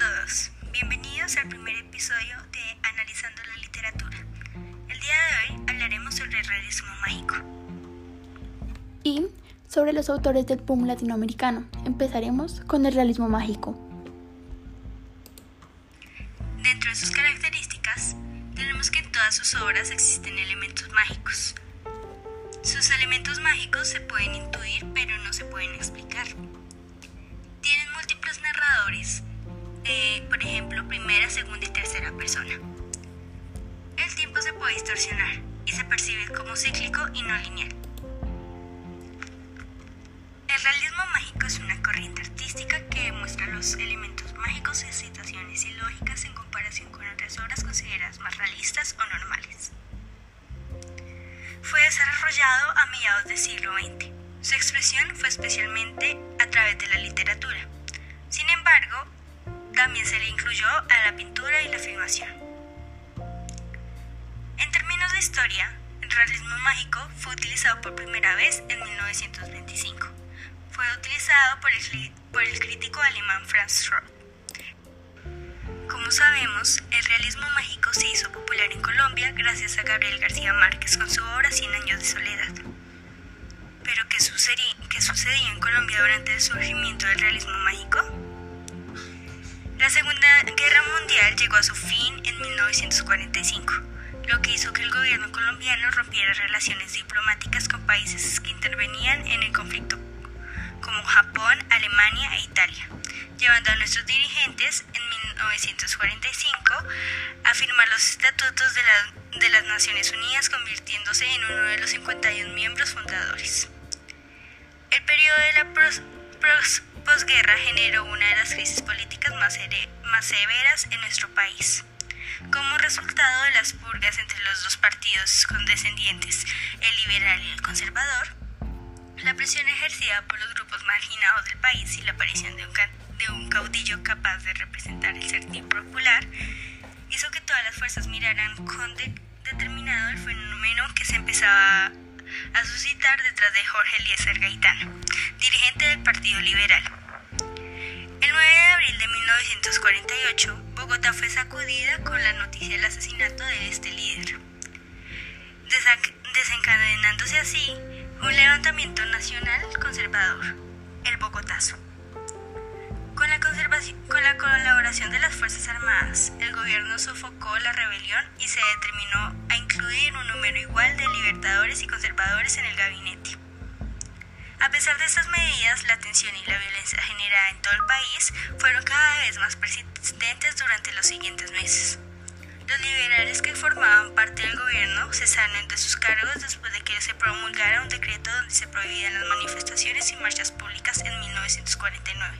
todos, bienvenidos al primer episodio de Analizando la Literatura. El día de hoy hablaremos sobre el realismo mágico. Y sobre los autores del boom latinoamericano. Empezaremos con el realismo mágico. Dentro de sus características, tenemos que en todas sus obras existen elementos mágicos. Sus elementos mágicos se pueden intuir pero no se pueden explicar. Primera, segunda y tercera persona. El tiempo se puede distorsionar y se percibe como cíclico y no lineal. El realismo mágico es una corriente artística que muestra los elementos mágicos en situaciones ilógicas en comparación con otras obras consideradas más realistas o normales. Fue desarrollado a mediados del siglo XX. Su expresión fue especialmente a través de la literatura. Sin embargo, también se le incluyó a la pintura y la filmación. En términos de historia, el realismo mágico fue utilizado por primera vez en 1925. Fue utilizado por el, por el crítico alemán Franz Schroth. Como sabemos, el realismo mágico se hizo popular en Colombia gracias a Gabriel García Márquez con su obra Cien años de soledad. Pero ¿qué sucedía, qué sucedía en Colombia durante el surgimiento del realismo mágico? La Segunda Guerra Mundial llegó a su fin en 1945, lo que hizo que el gobierno colombiano rompiera relaciones diplomáticas con países que intervenían en el conflicto, como Japón, Alemania e Italia, llevando a nuestros dirigentes en 1945 a firmar los estatutos de, la, de las Naciones Unidas, convirtiéndose en uno de los 51 miembros fundadores. El periodo de la posguerra generó una de las crisis políticas más, más severas en nuestro país. Como resultado de las purgas entre los dos partidos condescendientes, el liberal y el conservador, la presión ejercida por los grupos marginados del país y la aparición de un, de un caudillo capaz de representar el sentir popular hizo que todas las fuerzas miraran con de determinado el fenómeno que se empezaba a suscitar detrás de Jorge Eliezer Gaitán, dirigente del Partido Liberal. El 9 de abril de 1948, Bogotá fue sacudida con la noticia del asesinato de este líder, desencadenándose así un levantamiento nacional conservador, el Bogotazo. Con la, con la, colaboración de las Fuerzas Armadas, el gobierno sofocó la rebelión y se determinó a incluir un número igual de libertadores y conservadores en el gabinete. A pesar de estas medidas, la tensión y la violencia generada en todo el país fueron cada vez más persistentes durante los siguientes meses. Los liberales que formaban parte del gobierno cesaron de sus cargos después de que se promulgara un decreto donde se prohibían las manifestaciones y marchas públicas en 1949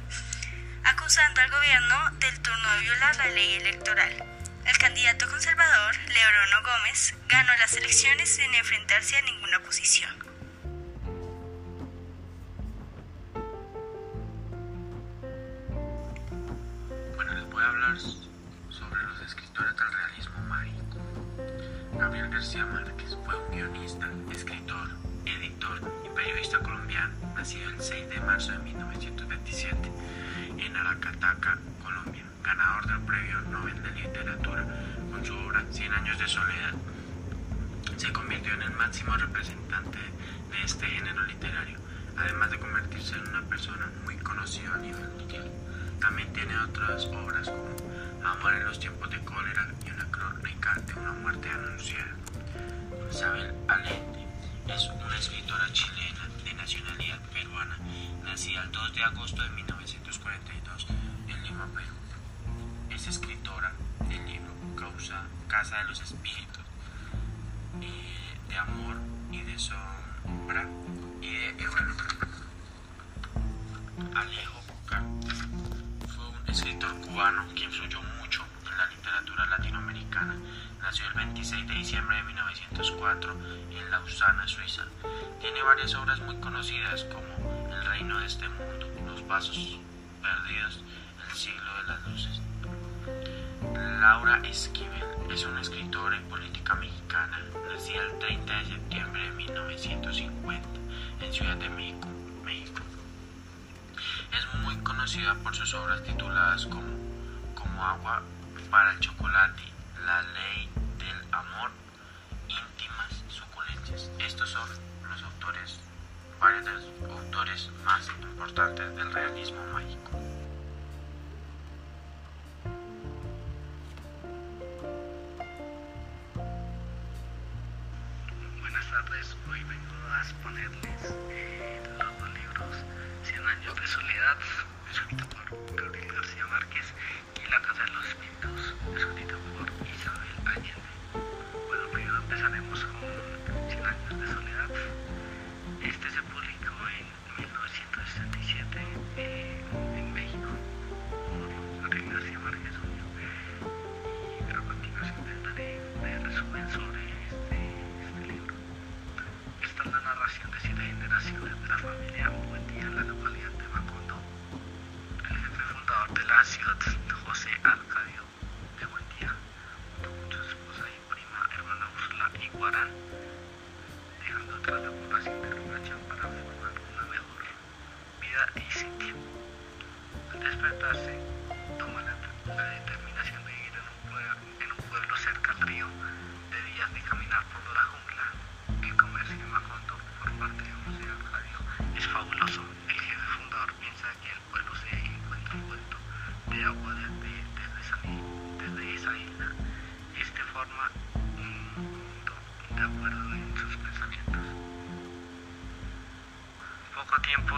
acusando al gobierno del turno de violar la ley electoral. El candidato conservador, Leorono Gómez, ganó las elecciones sin enfrentarse a ninguna oposición. Bueno, les voy a hablar sobre los escritores del realismo mágico. Gabriel García Márquez fue un guionista, escritor, editor y periodista colombiano, nacido el 6 de marzo de 1927 en Aracataca, ganador del Premio Nobel de Literatura con su obra Cien años de soledad. Se convirtió en el máximo representante de este género literario, además de convertirse en una persona muy conocida a nivel mundial. También tiene otras obras como Amor en los tiempos de cólera y una crónica de una muerte anunciada. Isabel Allende es una escritora chilena de nacionalidad peruana, nacida el 2 de agosto de 1942 en Lima, Perú. Es escritora del libro Causa, Casa de los Espíritus, eh, de amor y de sombra y de Alejo Bucar. Fue un escritor cubano que influyó mucho en la literatura latinoamericana. Nació el 26 de diciembre de 1904 en Lausana, Suiza. Tiene varias obras muy conocidas como El reino de este mundo, Los pasos perdidos, El siglo de las luces. Laura Esquivel es una escritora y política mexicana, nacida el 30 de septiembre de 1950 en Ciudad de México, México. Es muy conocida por sus obras tituladas como, como Agua para el Chocolate, La Ley del Amor, Íntimas Suculencias. Estos son los autores, varios de los autores más importantes del realismo mágico. 咱们公司。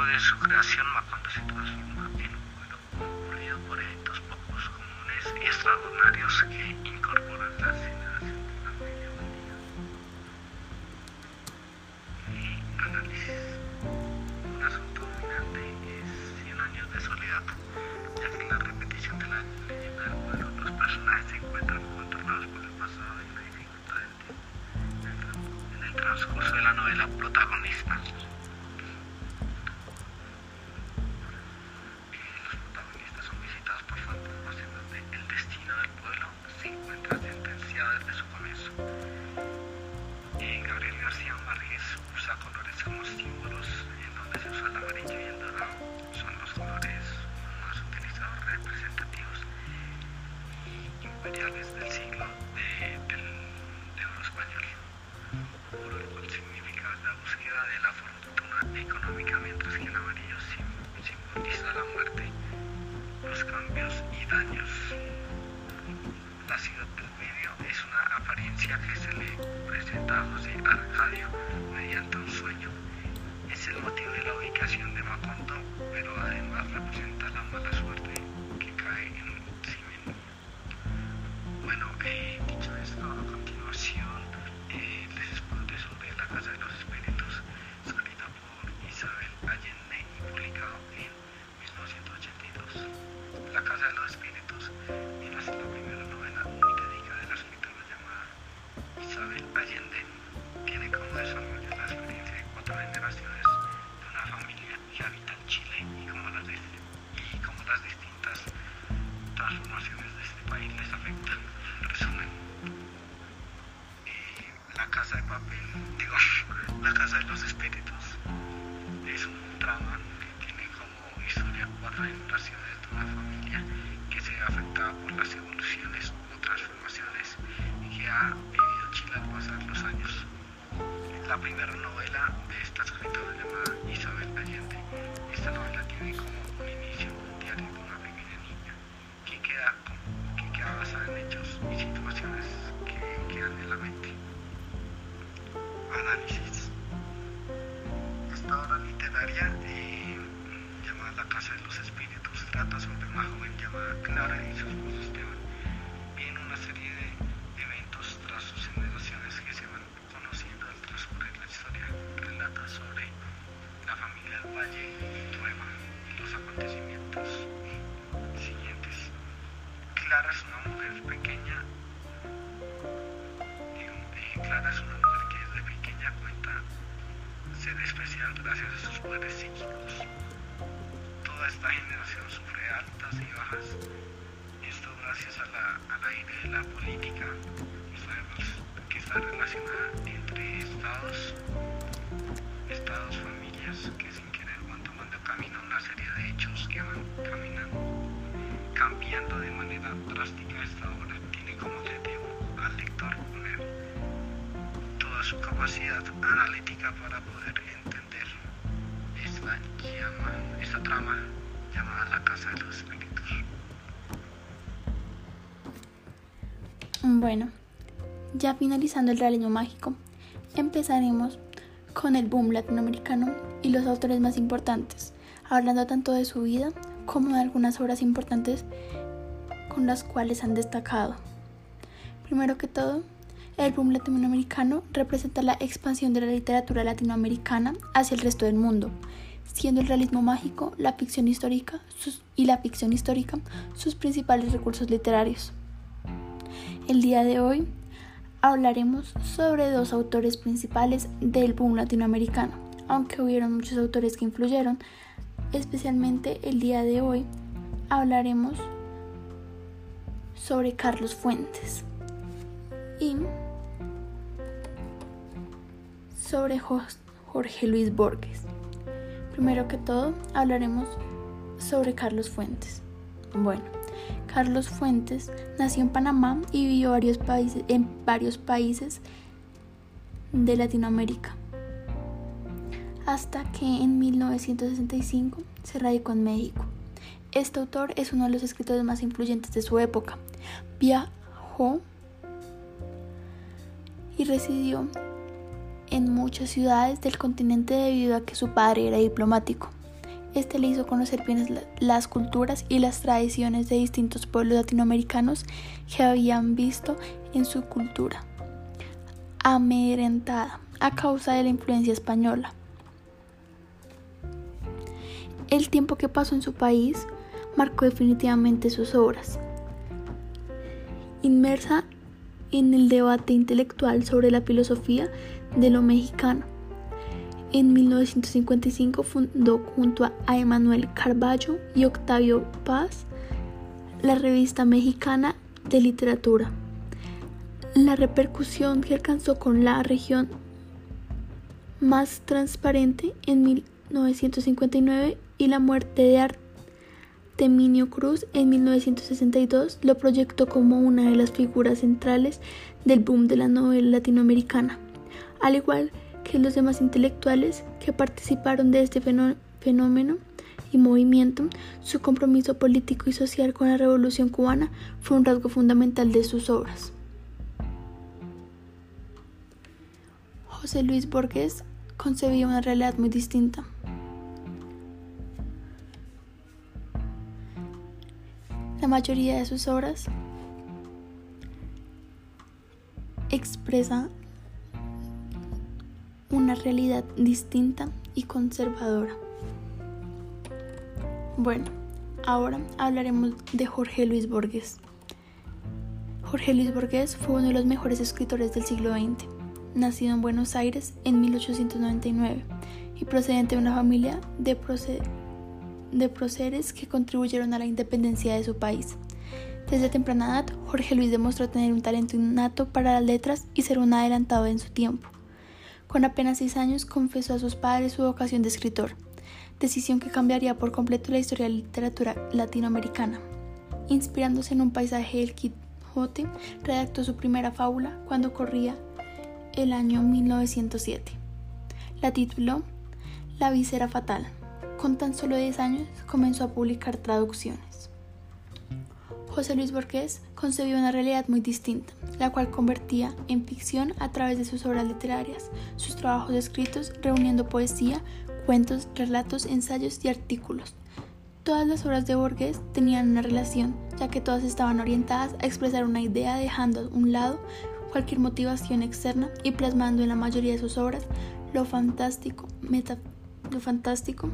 de su creación marcando situación pueblo ocurrido por eventos pocos comunes y extraordinarios que centavos de Arcadio mediante un sueño. Es el motivo de la ubicación de Macondo, pero además representa la mala suerte. la familia que habita en Chile y cómo las, de, cómo las distintas transformaciones de este país les afectan. Resumen, eh, la casa de papel, digo, la casa de los espíritus es un drama que tiene como historia cuatro generaciones de una familia que se ve afectada por las evoluciones o transformaciones que ha vivido Chile al pasar los años. La primera no gracias a sus poderes psíquicos. Toda esta generación sufre altas y bajas, esto gracias a la, al aire de la política, sabemos que está relacionada entre estados, estados, familias, que sin querer van tomando camino una serie de hechos que van caminando, cambiando de manera drástica esta obra tiene como objetivo al lector poner toda su capacidad analítica para poder entender esta trama llamada La Casa de los Espíritus. Bueno, ya finalizando el realismo mágico, empezaremos con el boom latinoamericano y los autores más importantes, hablando tanto de su vida como de algunas obras importantes con las cuales han destacado. Primero que todo, el boom latinoamericano representa la expansión de la literatura latinoamericana hacia el resto del mundo, siendo el realismo mágico, la ficción histórica y la ficción histórica sus principales recursos literarios. El día de hoy hablaremos sobre dos autores principales del boom latinoamericano, aunque hubieron muchos autores que influyeron, especialmente el día de hoy hablaremos sobre Carlos Fuentes y sobre Jorge Luis Borges. Primero que todo, hablaremos sobre Carlos Fuentes. Bueno, Carlos Fuentes nació en Panamá y vivió en varios países de Latinoamérica, hasta que en 1965 se radicó en México. Este autor es uno de los escritores más influyentes de su época. Viajó y residió en muchas ciudades del continente debido a que su padre era diplomático. Este le hizo conocer bien las culturas y las tradiciones de distintos pueblos latinoamericanos que habían visto en su cultura amedrentada a causa de la influencia española. El tiempo que pasó en su país marcó definitivamente sus obras. Inmersa en el debate intelectual sobre la filosofía de lo mexicano. En 1955 fundó junto a Emanuel Carballo y Octavio Paz la revista mexicana de literatura. La repercusión que alcanzó con la región más transparente en 1959 y la muerte de Arte Arteminio Cruz en 1962 lo proyectó como una de las figuras centrales del boom de la novela latinoamericana, al igual que los demás intelectuales que participaron de este fenómeno y movimiento, su compromiso político y social con la revolución cubana fue un rasgo fundamental de sus obras. José Luis Borges concebía una realidad muy distinta. La mayoría de sus obras expresa una realidad distinta y conservadora. Bueno, ahora hablaremos de Jorge Luis Borges. Jorge Luis Borges fue uno de los mejores escritores del siglo XX, nacido en Buenos Aires en 1899 y procedente de una familia de, de próceres que contribuyeron a la independencia de su país. Desde temprana edad, Jorge Luis demostró tener un talento innato para las letras y ser un adelantado en su tiempo. Con apenas seis años confesó a sus padres su vocación de escritor, decisión que cambiaría por completo la historia de la literatura latinoamericana. Inspirándose en un paisaje del Quijote, redactó su primera fábula cuando corría el año 1907. La tituló La visera fatal. Con tan solo 10 años comenzó a publicar traducciones. José Luis Borges concebió una realidad muy distinta, la cual convertía en ficción a través de sus obras literarias, sus trabajos escritos reuniendo poesía, cuentos, relatos, ensayos y artículos. Todas las obras de Borges tenían una relación, ya que todas estaban orientadas a expresar una idea dejando a un lado cualquier motivación externa y plasmando en la mayoría de sus obras lo fantástico, meta, lo fantástico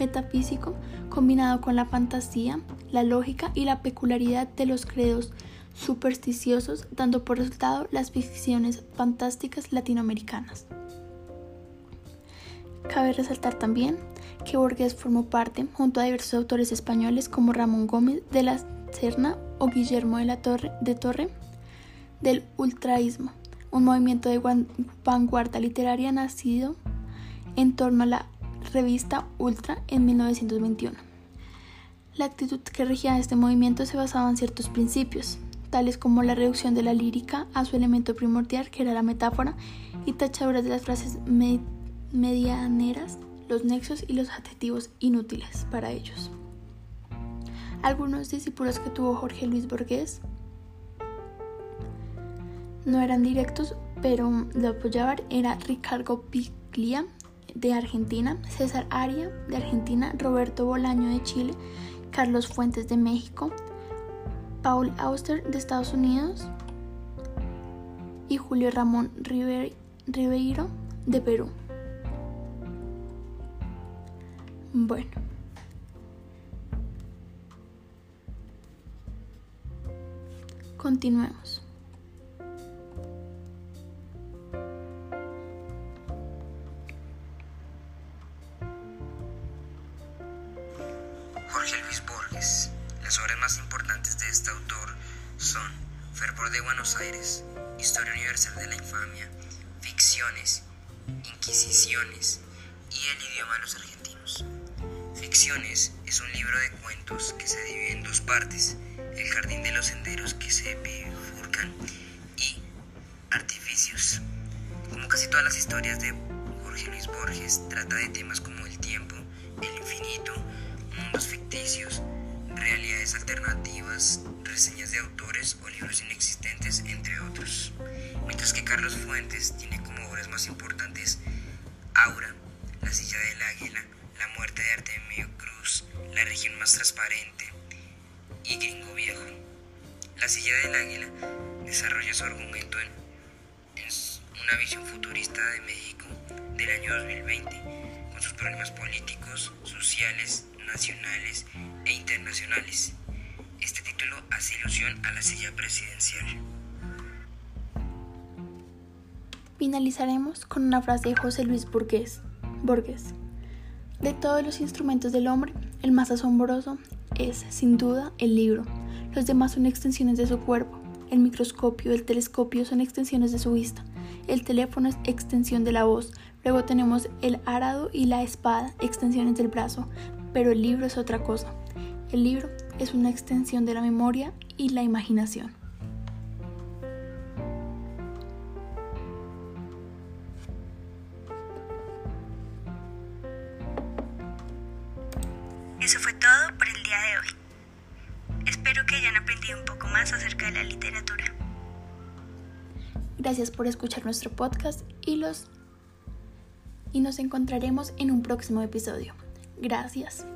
metafísico combinado con la fantasía, la lógica y la peculiaridad de los credos supersticiosos, dando por resultado las ficciones fantásticas latinoamericanas. Cabe resaltar también que Borges formó parte, junto a diversos autores españoles como Ramón Gómez de la Serna o Guillermo de la Torre, de Torre del ultraísmo, un movimiento de vanguardia literaria nacido en torno a la revista Ultra en 1921. La actitud que regía este movimiento se basaba en ciertos principios, tales como la reducción de la lírica a su elemento primordial, que era la metáfora, y tachaduras de las frases medianeras, los nexos y los adjetivos inútiles para ellos. Algunos discípulos que tuvo Jorge Luis Borges no eran directos, pero lo apoyaban. Era Ricardo Piglia de Argentina, César Aria de Argentina, Roberto Bolaño de Chile, Carlos Fuentes de México, Paul Auster de Estados Unidos y Julio Ramón Ribeiro de Perú. Bueno. Continuemos. Universal de la Infamia, Ficciones, Inquisiciones y El idioma de los argentinos. Ficciones es un libro de cuentos que se divide en dos partes, El jardín de los senderos que se bifurcan y Artificios. Como casi todas las historias de Jorge Luis Borges, trata de temas como el tiempo, el infinito, mundos ficticios, realidades alternativas, reseñas de autores o libros inexistentes, entre otros. Mientras que Carlos Fuentes tiene como obras más importantes Aura, La silla del águila, La muerte de Artemio Cruz, La región más transparente y Gringo Viejo. La silla del águila desarrolla su argumento en, una visión futurista de México del año 2020, con sus problemas políticos, sociales, nacionales e internacionales. Este título hace ilusión a la silla presidencial. Finalizaremos con una frase de José Luis Borges. Borges. De todos los instrumentos del hombre, el más asombroso es, sin duda, el libro. Los demás son extensiones de su cuerpo. El microscopio, el telescopio son extensiones de su vista. El teléfono es extensión de la voz. Luego tenemos el arado y la espada, extensiones del brazo. Pero el libro es otra cosa. El libro es una extensión de la memoria y la imaginación. Gracias por escuchar nuestro podcast y los y nos encontraremos en un próximo episodio. Gracias.